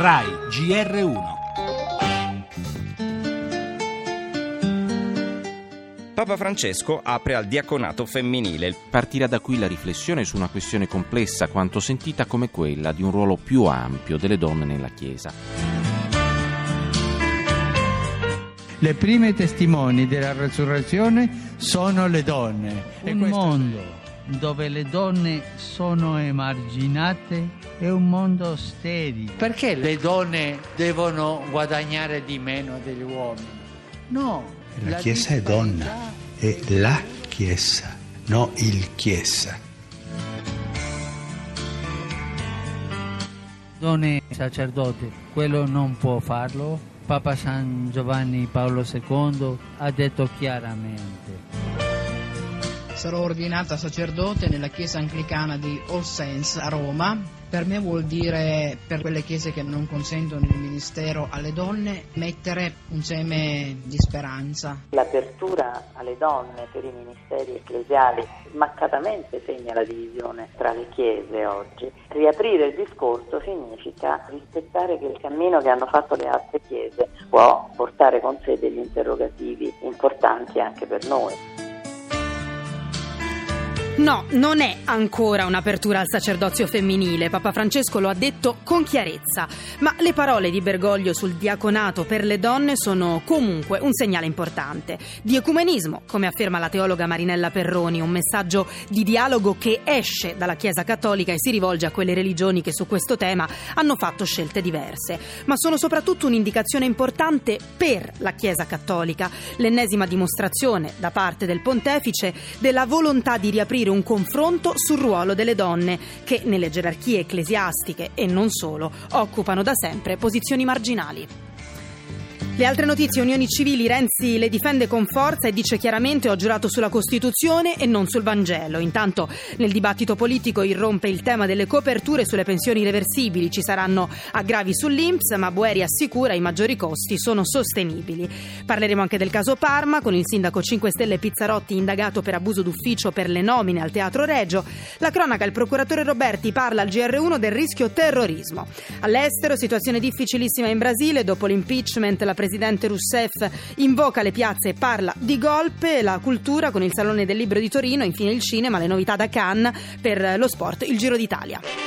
RAI GR1 Papa Francesco apre al diaconato femminile. Partirà da qui la riflessione su una questione complessa quanto sentita come quella di un ruolo più ampio delle donne nella Chiesa. Le prime testimoni della resurrezione sono le donne. Un mondo dove le donne sono emarginate è un mondo sterile. Perché le donne devono guadagnare di meno degli uomini? No. La, Chiesa è donna, è la Chiesa, non il Chiesa. Donne sacerdote, quello non può farlo. Papa San Giovanni Paolo II ha detto chiaramente. Sarò ordinata sacerdote nella chiesa anglicana di All Saints a Roma. Per me vuol dire, per quelle chiese che non consentono il ministero alle donne, mettere un seme di speranza. L'apertura alle donne per i ministeri ecclesiali maccatamente segna la divisione tra le chiese oggi. Riaprire il discorso significa rispettare che il cammino che hanno fatto le altre chiese può portare con sé degli interrogativi importanti anche per noi. No, non è ancora un'apertura al sacerdozio femminile, Papa Francesco lo ha detto con chiarezza, ma le parole di Bergoglio sul diaconato per le donne sono comunque un segnale importante. Di ecumenismo, come afferma la teologa Marinella Perroni, un messaggio di dialogo che esce dalla Chiesa cattolica e si rivolge a quelle religioni che su questo tema hanno fatto scelte diverse, ma sono soprattutto un'indicazione importante per la Chiesa cattolica, l'ennesima dimostrazione da parte del pontefice della volontà di riaprire un confronto sul ruolo delle donne che nelle gerarchie ecclesiastiche e non solo occupano da sempre posizioni marginali. Le altre notizie, unioni civili, Renzi le difende con forza e dice chiaramente ho giurato sulla Costituzione e non sul Vangelo. Intanto nel dibattito politico irrompe il tema delle coperture sulle pensioni reversibili. Ci saranno aggravi sull'Inps, ma Boeri assicura i maggiori costi sono sostenibili. Parleremo anche del caso Parma con il sindaco 5 Stelle Pizzarotti indagato per abuso d'ufficio per le nomine al Teatro Regio. La cronaca, il procuratore Roberti parla al GR1 del rischio terrorismo. All'estero, situazione difficilissima in Brasile dopo l'impeachment, la presidente Rousseff invoca le piazze e parla di golpe, la cultura con il Salone del Libro di Torino, infine il cinema, le novità da Cannes per lo sport, il Giro d'Italia.